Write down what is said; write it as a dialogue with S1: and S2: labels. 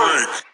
S1: Drake.